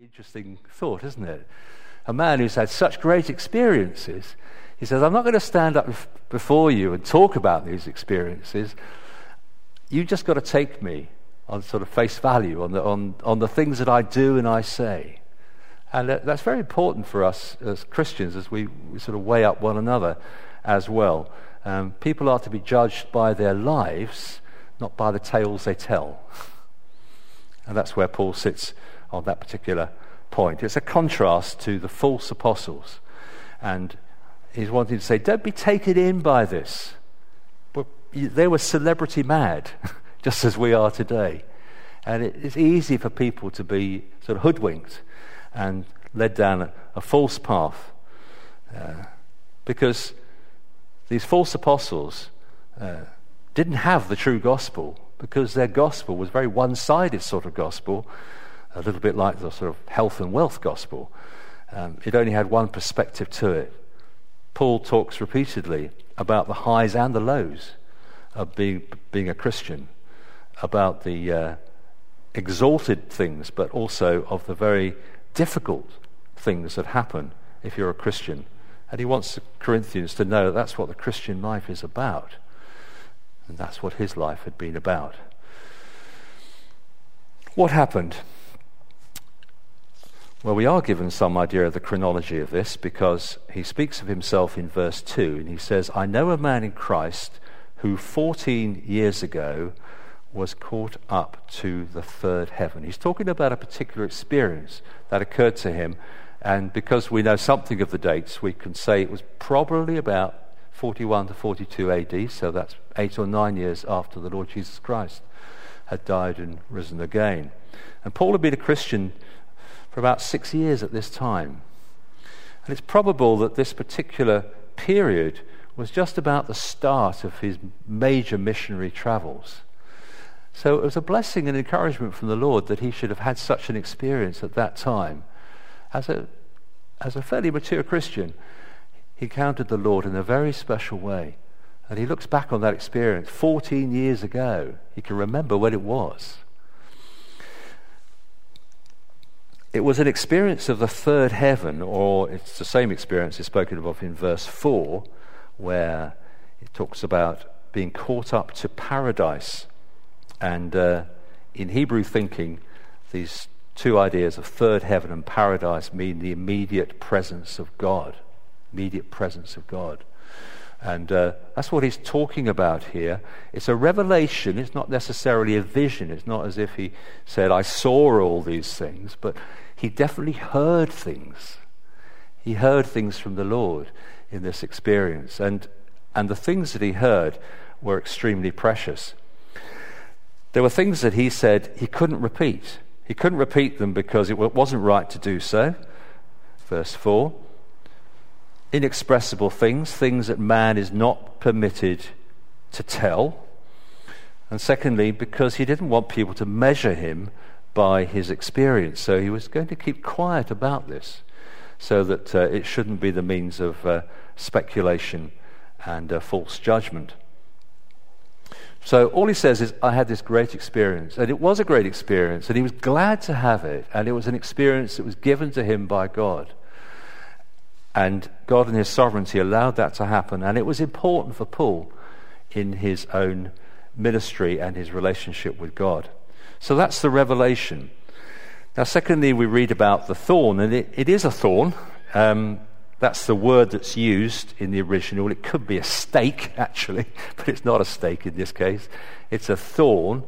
Interesting thought, isn't it? A man who's had such great experiences, he says, I'm not going to stand up before you and talk about these experiences. You've just got to take me on sort of face value, on the, on, on the things that I do and I say. And that's very important for us as Christians as we, we sort of weigh up one another as well. Um, people are to be judged by their lives, not by the tales they tell. And that's where Paul sits on that particular point. It's a contrast to the false apostles. And he's wanting to say, don't be taken in by this. But they were celebrity mad, just as we are today. And it's easy for people to be sort of hoodwinked and led down a, false path. Uh, because these false apostles uh, didn't have the true gospel, because their gospel was very one sided sort of gospel a little bit like the sort of health and wealth gospel. Um, it only had one perspective to it. Paul talks repeatedly about the highs and the lows of being, being a Christian, about the uh, exalted things, but also of the very difficult things that happen if you're a Christian. And he wants the Corinthians to know that that's what the Christian life is about. And that's what his life had been about. What happened? Well, we are given some idea of the chronology of this because he speaks of himself in verse 2 and he says, I know a man in Christ who 14 years ago was caught up to the third heaven. He's talking about a particular experience that occurred to him, and because we know something of the dates, we can say it was probably about 41 to 42 AD, so that's eight or nine years after the Lord Jesus Christ had died and risen again. And Paul had been a Christian for about six years at this time. And it's probable that this particular period was just about the start of his major missionary travels. So it was a blessing and encouragement from the Lord that he should have had such an experience at that time. As a, as a fairly mature Christian, he encountered the Lord in a very special way. And he looks back on that experience 14 years ago. He can remember when it was. It was an experience of the third heaven, or it's the same experience is spoken of in verse 4, where it talks about being caught up to paradise. And uh, in Hebrew thinking, these two ideas of third heaven and paradise mean the immediate presence of God. Immediate presence of God. And uh, that's what he's talking about here. It's a revelation. It's not necessarily a vision. It's not as if he said, I saw all these things, but he definitely heard things. He heard things from the Lord in this experience. And, and the things that he heard were extremely precious. There were things that he said he couldn't repeat. He couldn't repeat them because it wasn't right to do so. Verse 4 inexpressible things, things that man is not permitted to tell. And secondly, because he didn't want people to measure him by his experience. So he was going to keep quiet about this so that uh, it shouldn't be the means of uh, speculation and uh, false judgment. So all he says is, I had this great experience. And it was a great experience. And he was glad to have it. And it was an experience that was given to him by God. And God, in His sovereignty, allowed that to happen. And it was important for Paul in his own ministry and his relationship with God. So that's the revelation. Now, secondly, we read about the thorn, and it, it is a thorn. Um, that's the word that's used in the original. It could be a stake, actually, but it's not a stake in this case. It's a thorn.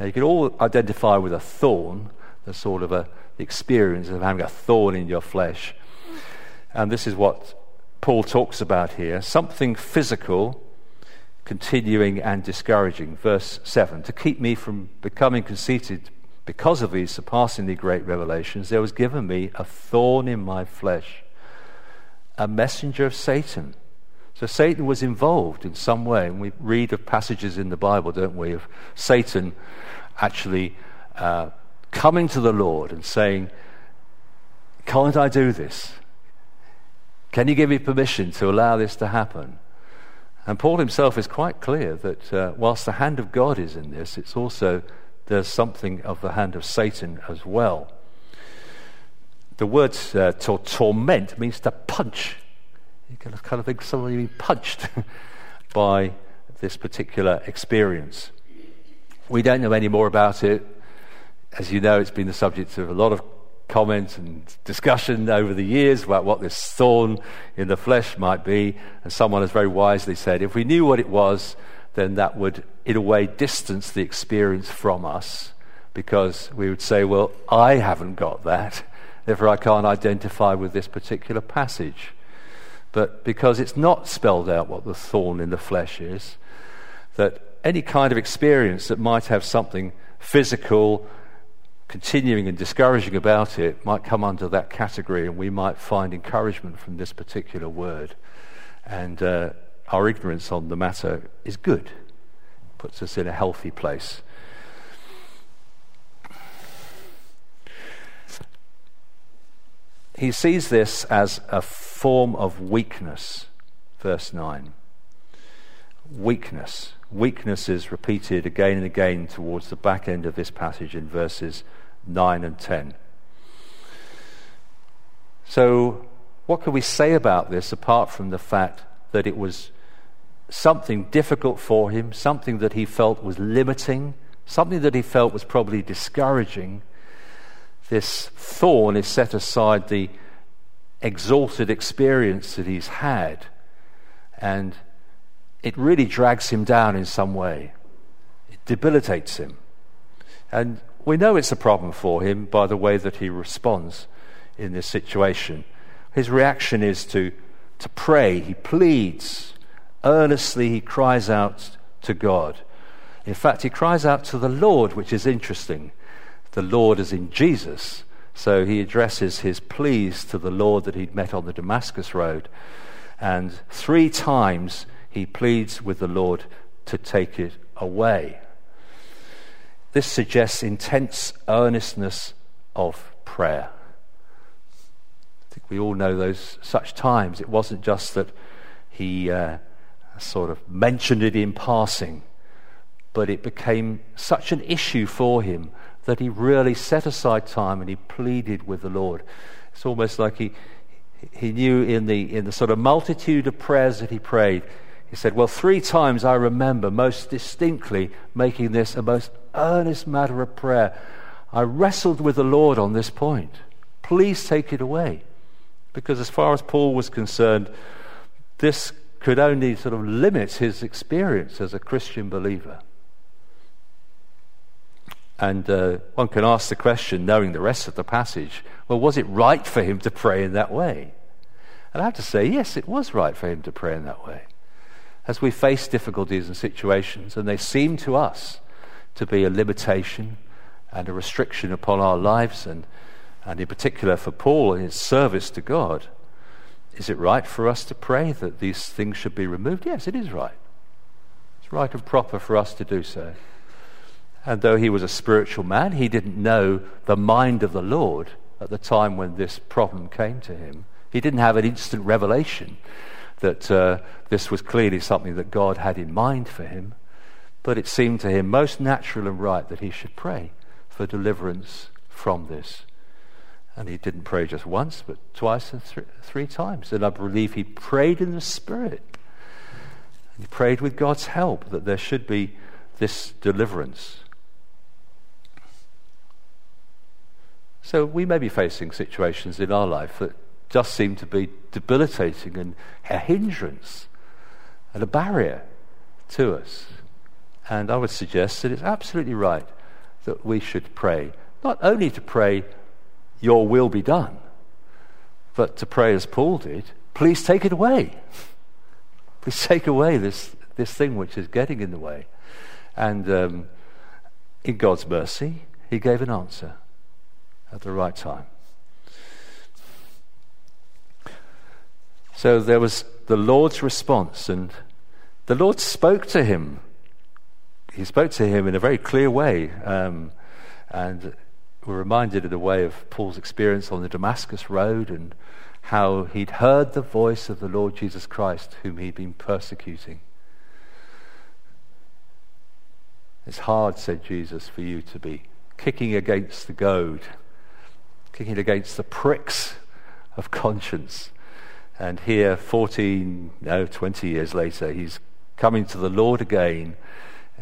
Now, you can all identify with a thorn, the sort of a, the experience of having a thorn in your flesh. And this is what Paul talks about here something physical, continuing, and discouraging. Verse 7 To keep me from becoming conceited because of these surpassingly great revelations, there was given me a thorn in my flesh, a messenger of Satan. So Satan was involved in some way. And we read of passages in the Bible, don't we, of Satan actually uh, coming to the Lord and saying, Can't I do this? Can you give me permission to allow this to happen? And Paul himself is quite clear that uh, whilst the hand of God is in this, it's also there's something of the hand of Satan as well. the word uh, to torment means to punch. You can kind of think somebody being punched by this particular experience. We don't know any more about it. As you know, it's been the subject of a lot of comment and discussion over the years about what this thorn in the flesh might be. And someone has very wisely said if we knew what it was, then that would, in a way, distance the experience from us because we would say, well, I haven't got that. Therefore, I can't identify with this particular passage. But because it's not spelled out what the thorn in the flesh is, that any kind of experience that might have something physical, continuing and discouraging about it might come under that category, and we might find encouragement from this particular word. And uh, our ignorance on the matter is good, puts us in a healthy place. He sees this as a form of weakness, verse 9. Weakness. Weakness is repeated again and again towards the back end of this passage in verses 9 and 10. So, what can we say about this apart from the fact that it was something difficult for him, something that he felt was limiting, something that he felt was probably discouraging? This thorn is set aside the exalted experience that he's had, and it really drags him down in some way. It debilitates him. And we know it's a problem for him by the way that he responds in this situation. His reaction is to, to pray. He pleads. Earnestly, he cries out to God. In fact, he cries out to the Lord, which is interesting. The Lord is in Jesus. So he addresses his pleas to the Lord that he'd met on the Damascus Road. And three times he pleads with the Lord to take it away. This suggests intense earnestness of prayer. I think we all know those such times. It wasn't just that he uh, sort of mentioned it in passing, but it became such an issue for him that he really set aside time and he pleaded with the Lord. It's almost like he, he knew in the, in the sort of multitude of prayers that he prayed, he said, Well, three times I remember most distinctly making this a most earnest matter of prayer. I wrestled with the Lord on this point. Please take it away. Because as far as Paul was concerned, this could only sort of limit his experience as a Christian believer. And uh, one can ask the question, knowing the rest of the passage, well, was it right for him to pray in that way? And I have to say, yes, it was right for him to pray in that way as we face difficulties and situations, and they seem to us to be a limitation and a restriction upon our lives, and, and in particular for Paul in his service to God, is it right for us to pray that these things should be removed? Yes, it is right. It's right and proper for us to do so. And though he was a spiritual man, he didn't know the mind of the Lord at the time when this problem came to him. He didn't have an instant revelation that uh, this was clearly something that God had in mind for him, but it seemed to him most natural and right that he should pray for deliverance from this. And he didn't pray just once, but twice and th- three times. And I believe he prayed in the Spirit. He prayed with God's help that there should be this deliverance. So we may be facing situations in our life that just seem to be debilitating and a hindrance and a barrier to us. And I would suggest that it's absolutely right that we should pray, not only to pray, Your will be done, but to pray as Paul did, please take it away. please take away this, this thing which is getting in the way. And um, in God's mercy, he gave an answer at the right time. So there was the Lord's response, and the Lord spoke to him. He spoke to him in a very clear way. Um, and we're reminded in the way of Paul's experience on the Damascus Road and how he'd heard the voice of the Lord Jesus Christ, whom he'd been persecuting. It's hard, said Jesus, for you to be kicking against the goad kicking against the pricks of conscience. And here, 14, no, 20 years later, he's coming to the Lord again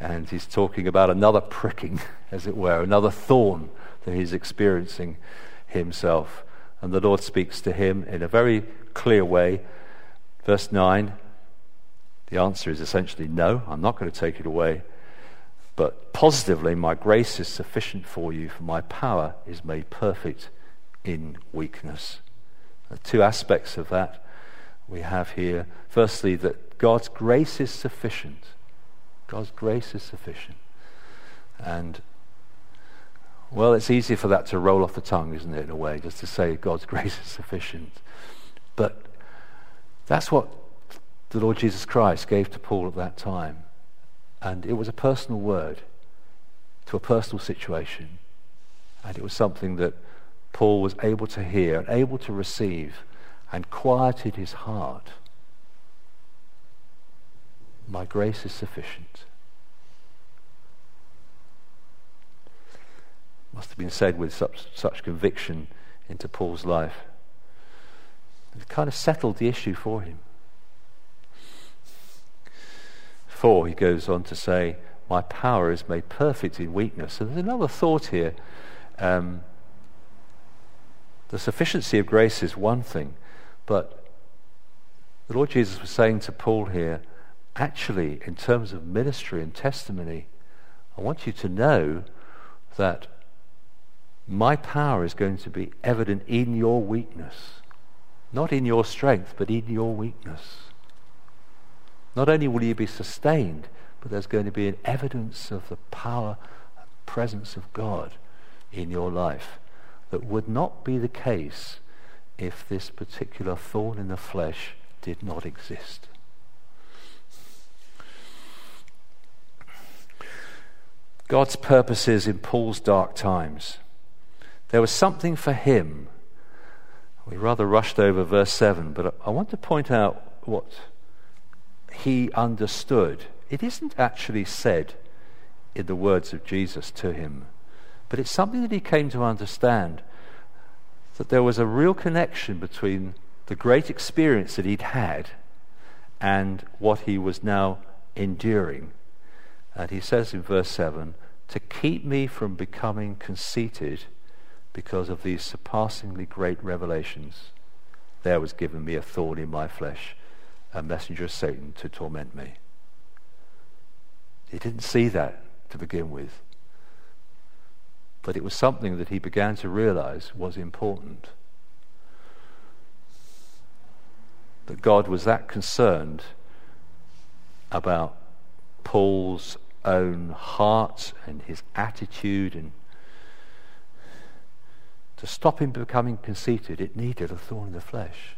and he's talking about another pricking, as it were, another thorn that he's experiencing himself. And the Lord speaks to him in a very clear way. Verse 9 the answer is essentially no, I'm not going to take it away. But positively, my grace is sufficient for you, for my power is made perfect in weakness. Two aspects of that we have here. Firstly, that God's grace is sufficient. God's grace is sufficient. And, well, it's easy for that to roll off the tongue, isn't it, in a way, just to say God's grace is sufficient. But that's what the Lord Jesus Christ gave to Paul at that time. And it was a personal word to a personal situation. And it was something that Paul was able to hear and able to receive and quieted his heart. My grace is sufficient. Must have been said with such, such conviction into Paul's life. It kind of settled the issue for him. 4, he goes on to say, My power is made perfect in weakness. So there's another thought here. Um, the sufficiency of grace is one thing, but the Lord Jesus was saying to Paul here, actually, in terms of ministry and testimony, I want you to know that my power is going to be evident in your weakness. Not in your strength, but in your weakness. Not only will you be sustained, but there's going to be an evidence of the power and presence of God in your life that would not be the case if this particular thorn in the flesh did not exist. God's purposes in Paul's dark times. There was something for him. We rather rushed over verse 7, but I want to point out what he understood. It isn't actually said in the words of Jesus to him, but it's something that he came to understand that there was a real connection between the great experience that he'd had and what he was now enduring. And he says in verse 7 to keep me from becoming conceited because of these surpassingly great revelations, there was given me a thorn in my flesh a messenger of Satan to torment me. He didn't see that to begin with. But it was something that he began to realize was important. That God was that concerned about Paul's own heart and his attitude and to stop him becoming conceited, it needed a thorn in the flesh.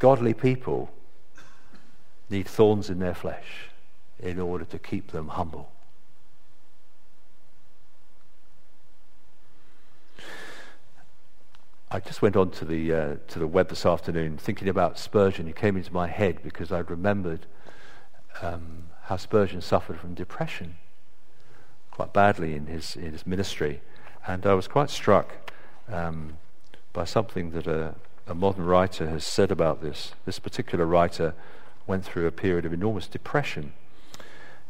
Godly people need thorns in their flesh in order to keep them humble. I just went on to the uh, to the web this afternoon thinking about Spurgeon. He came into my head because I remembered um, how Spurgeon suffered from depression quite badly in his in his ministry, and I was quite struck um, by something that a, a modern writer has said about this. This particular writer went through a period of enormous depression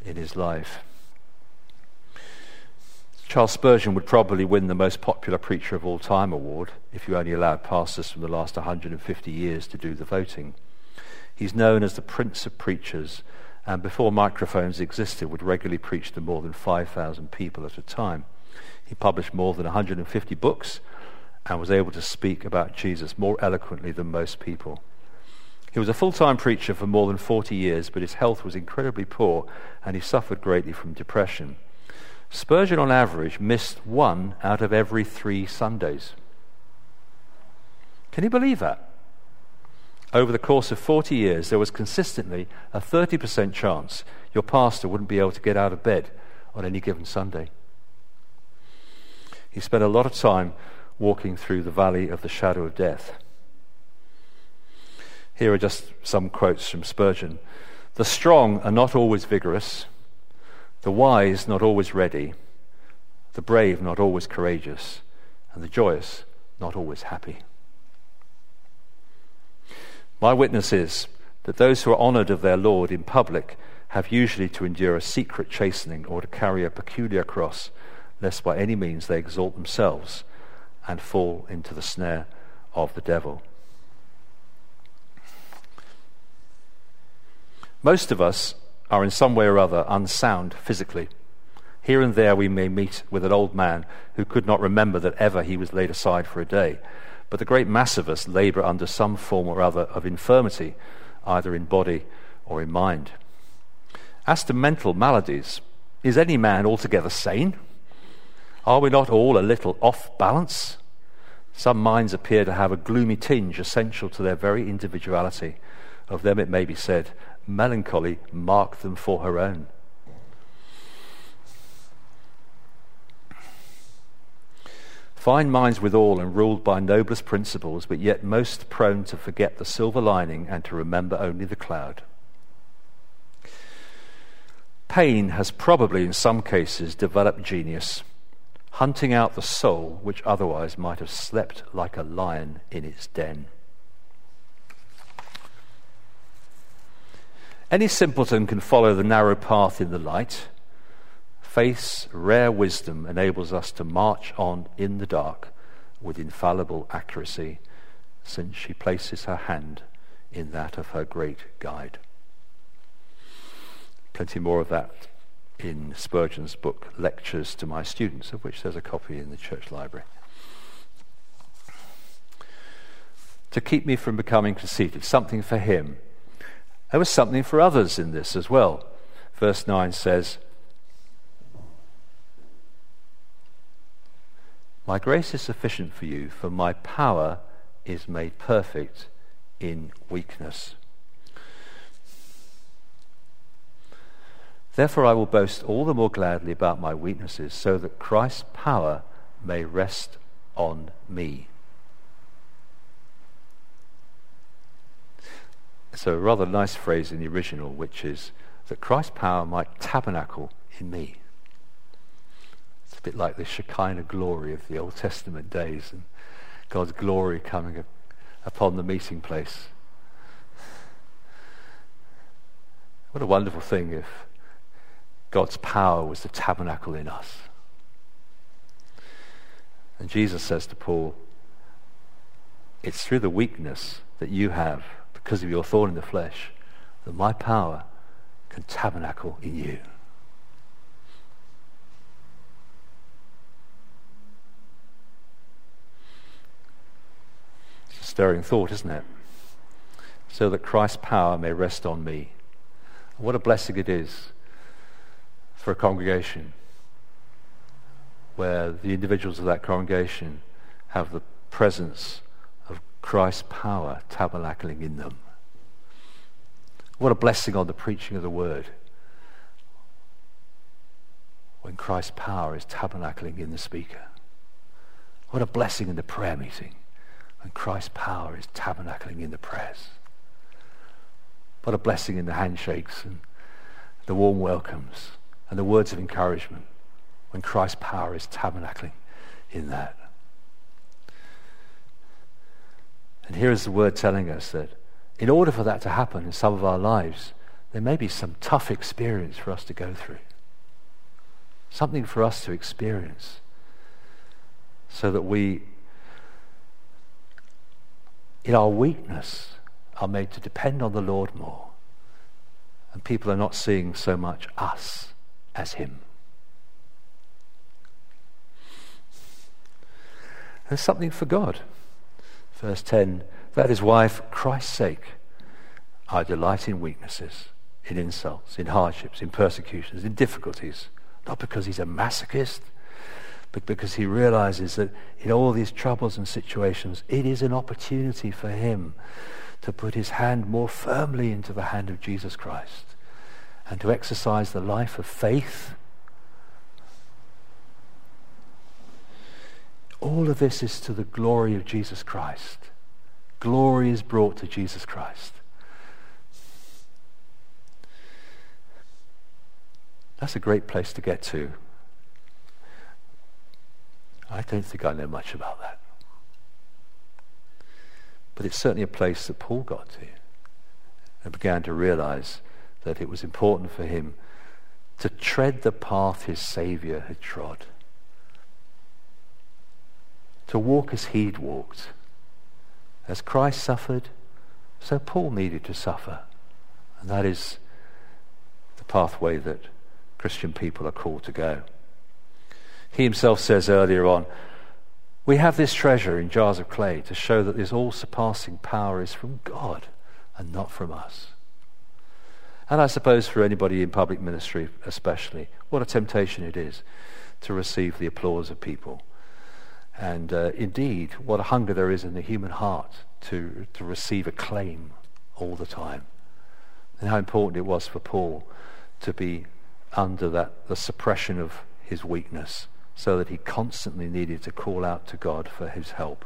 in his life. Charles Spurgeon would probably win the most popular preacher of all time award if you only allowed pastors from the last 150 years to do the voting. He's known as the Prince of Preachers, and before microphones existed, would regularly preach to more than 5,000 people at a time. He published more than 150 books and was able to speak about Jesus more eloquently than most people. He was a full time preacher for more than 40 years, but his health was incredibly poor and he suffered greatly from depression. Spurgeon, on average, missed one out of every three Sundays. Can you believe that? Over the course of 40 years, there was consistently a 30% chance your pastor wouldn't be able to get out of bed on any given Sunday. He spent a lot of time walking through the valley of the shadow of death. Here are just some quotes from Spurgeon The strong are not always vigorous, the wise not always ready, the brave not always courageous, and the joyous not always happy. My witness is that those who are honored of their Lord in public have usually to endure a secret chastening or to carry a peculiar cross, lest by any means they exalt themselves and fall into the snare of the devil. Most of us are in some way or other unsound physically. Here and there we may meet with an old man who could not remember that ever he was laid aside for a day. But the great mass of us labor under some form or other of infirmity, either in body or in mind. As to mental maladies, is any man altogether sane? Are we not all a little off balance? Some minds appear to have a gloomy tinge essential to their very individuality. Of them it may be said, melancholy marked them for her own. Fine minds withal, and ruled by noblest principles, but yet most prone to forget the silver lining and to remember only the cloud. Pain has probably, in some cases, developed genius, hunting out the soul which otherwise might have slept like a lion in its den. Any simpleton can follow the narrow path in the light Faith's rare wisdom enables us to march on in the dark with infallible accuracy, since she places her hand in that of her great guide. Plenty more of that in Spurgeon's book, Lectures to My Students, of which there's a copy in the church library. To keep me from becoming conceited, something for him. There was something for others in this as well. Verse 9 says, My grace is sufficient for you, for my power is made perfect in weakness. Therefore, I will boast all the more gladly about my weaknesses, so that Christ's power may rest on me. So, a rather nice phrase in the original, which is that Christ's power might tabernacle in me. A bit like the Shekinah glory of the Old Testament days and God's glory coming upon the meeting place. What a wonderful thing if God's power was the tabernacle in us. And Jesus says to Paul, It's through the weakness that you have, because of your thorn in the flesh, that my power can tabernacle in you. Stirring thought, isn't it? So that Christ's power may rest on me. What a blessing it is for a congregation where the individuals of that congregation have the presence of Christ's power tabernacling in them. What a blessing on the preaching of the word when Christ's power is tabernacling in the speaker. What a blessing in the prayer meeting and Christ's power is tabernacling in the prayers. What a blessing in the handshakes and the warm welcomes and the words of encouragement when Christ's power is tabernacling in that. And here is the word telling us that in order for that to happen in some of our lives, there may be some tough experience for us to go through. Something for us to experience so that we in our weakness, are made to depend on the Lord more. And people are not seeing so much us as Him. There's something for God. Verse 10 That is why, for Christ's sake, I delight in weaknesses, in insults, in hardships, in persecutions, in difficulties. Not because He's a masochist because he realizes that in all these troubles and situations, it is an opportunity for him to put his hand more firmly into the hand of Jesus Christ and to exercise the life of faith. All of this is to the glory of Jesus Christ. Glory is brought to Jesus Christ. That's a great place to get to I don't think I know much about that. But it's certainly a place that Paul got to and began to realize that it was important for him to tread the path his Saviour had trod, to walk as he'd walked. As Christ suffered, so Paul needed to suffer. And that is the pathway that Christian people are called to go. He himself says earlier on, we have this treasure in jars of clay to show that this all surpassing power is from God and not from us. And I suppose for anybody in public ministry, especially, what a temptation it is to receive the applause of people. And uh, indeed, what a hunger there is in the human heart to, to receive acclaim all the time. And how important it was for Paul to be under that, the suppression of his weakness, so that he constantly needed to call out to God for his help.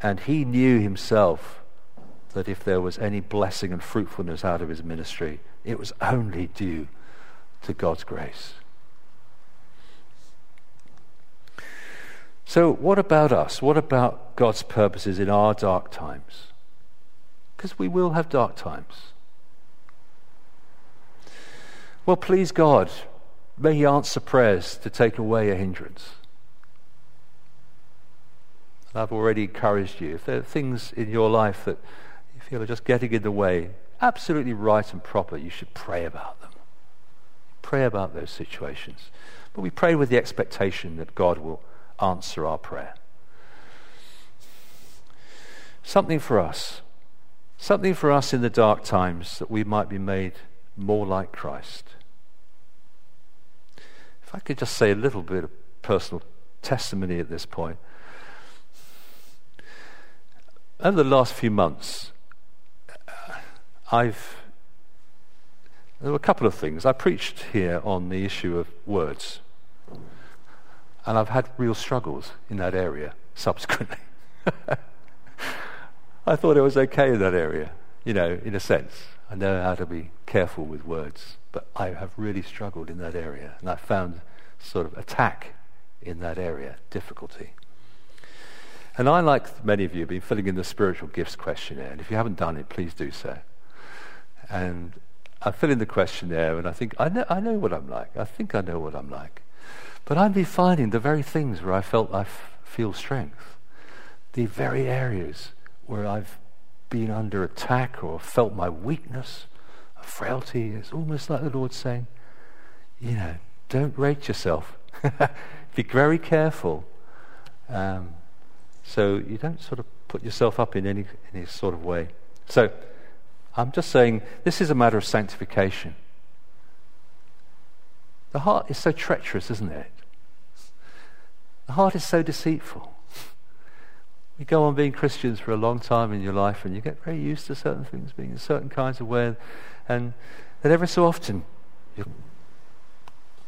And he knew himself that if there was any blessing and fruitfulness out of his ministry, it was only due to God's grace. So, what about us? What about God's purposes in our dark times? Because we will have dark times. Well, please God, may He answer prayers to take away a hindrance. I've already encouraged you. If there are things in your life that you feel are just getting in the way, absolutely right and proper, you should pray about them. Pray about those situations. But we pray with the expectation that God will answer our prayer. Something for us. Something for us in the dark times that we might be made more like Christ. If I could just say a little bit of personal testimony at this point. Over the last few months, uh, I've there were a couple of things. I preached here on the issue of words, and I've had real struggles in that area subsequently. I thought it was okay in that area, you know, in a sense. I know how to be careful with words, but I have really struggled in that area, and I found sort of attack in that area, difficulty. And I, like many of you, have been filling in the spiritual gifts questionnaire, and if you haven't done it, please do so. And I fill in the questionnaire and I think, I know, I know what I'm like. I think I know what I'm like. But I'd be finding the very things where I felt I f- feel strength, the very areas where I've been under attack or felt my weakness, frailty. It's almost like the Lord saying, you know, don't rate yourself. be very careful. Um, so you don't sort of put yourself up in any, any sort of way. So, I'm just saying this is a matter of sanctification. The heart is so treacherous, isn't it? The heart is so deceitful. You go on being Christians for a long time in your life and you get very used to certain things being in certain kinds of way, and that every so often you're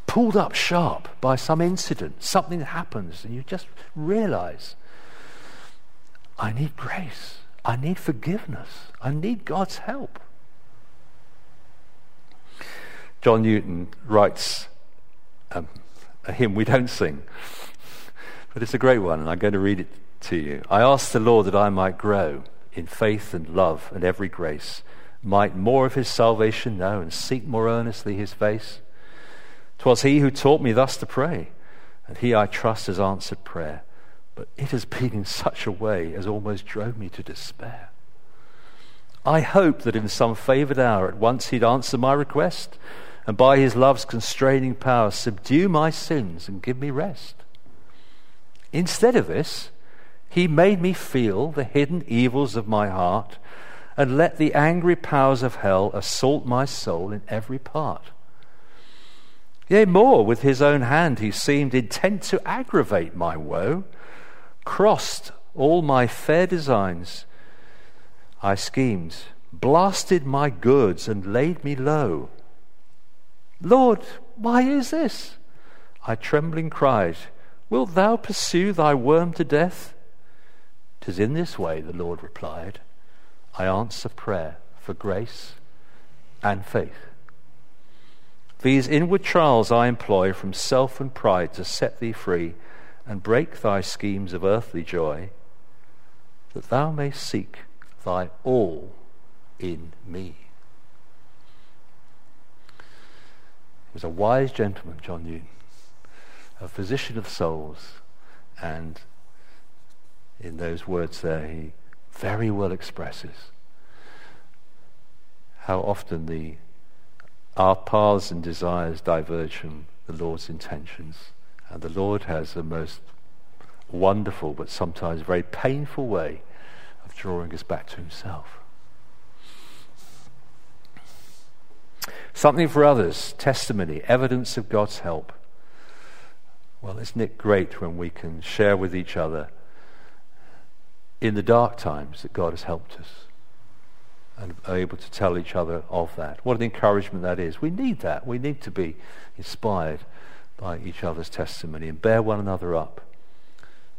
pulled up sharp by some incident, something happens, and you just realize, I need grace. I need forgiveness. I need God's help. John Newton writes um, a hymn we don't sing, but it's a great one, and I'm going to read it to you. I ask the Lord that I might grow in faith and love and every grace, might more of his salvation know and seek more earnestly his face. 'Twas he who taught me thus to pray, and he I trust has answered prayer but it has been in such a way as almost drove me to despair. I hope that in some favoured hour at once he'd answer my request, and by his love's constraining power subdue my sins and give me rest. Instead of this, he made me feel the hidden evils of my heart and let the angry powers of hell assault my soul in every part. Yea, more, with his own hand he seemed intent to aggravate my woe crossed all my fair designs. I schemed, blasted my goods, and laid me low. Lord, why is this? I trembling cried, Wilt thou pursue thy worm to death? Tis in this way, the Lord replied, I answer prayer for grace and faith. These inward trials I employ from self and pride to set thee free and break thy schemes of earthly joy, that thou mayst seek thy all in me. He was a wise gentleman, John Newton, a physician of souls, and in those words there, he very well expresses how often the our paths and desires diverge from the Lord's intentions. And the Lord has the most wonderful but sometimes very painful way of drawing us back to Himself. Something for others, testimony, evidence of God's help. Well, isn't it great when we can share with each other in the dark times that God has helped us and are able to tell each other of that? What an encouragement that is. We need that. We need to be inspired by each other's testimony and bear one another up.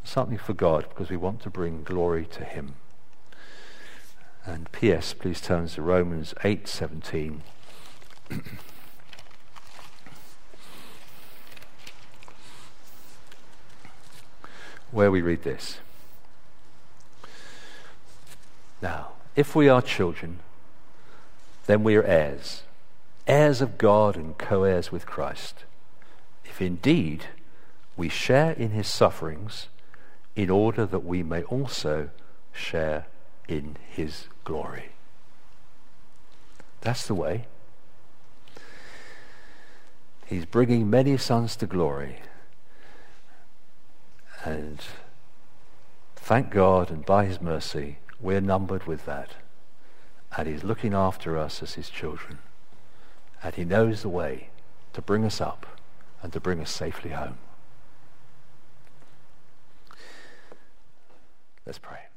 Something for God because we want to bring glory to Him. And P.S. Please turn to Romans 8:17. where we read this. Now, if we are children, then we are heirs, heirs of God and co heirs with Christ. If indeed we share in his sufferings, in order that we may also share in his glory. That's the way. He's bringing many sons to glory. And thank God, and by his mercy, we're numbered with that. And he's looking after us as his children. And he knows the way to bring us up and to bring us safely home. Let's pray.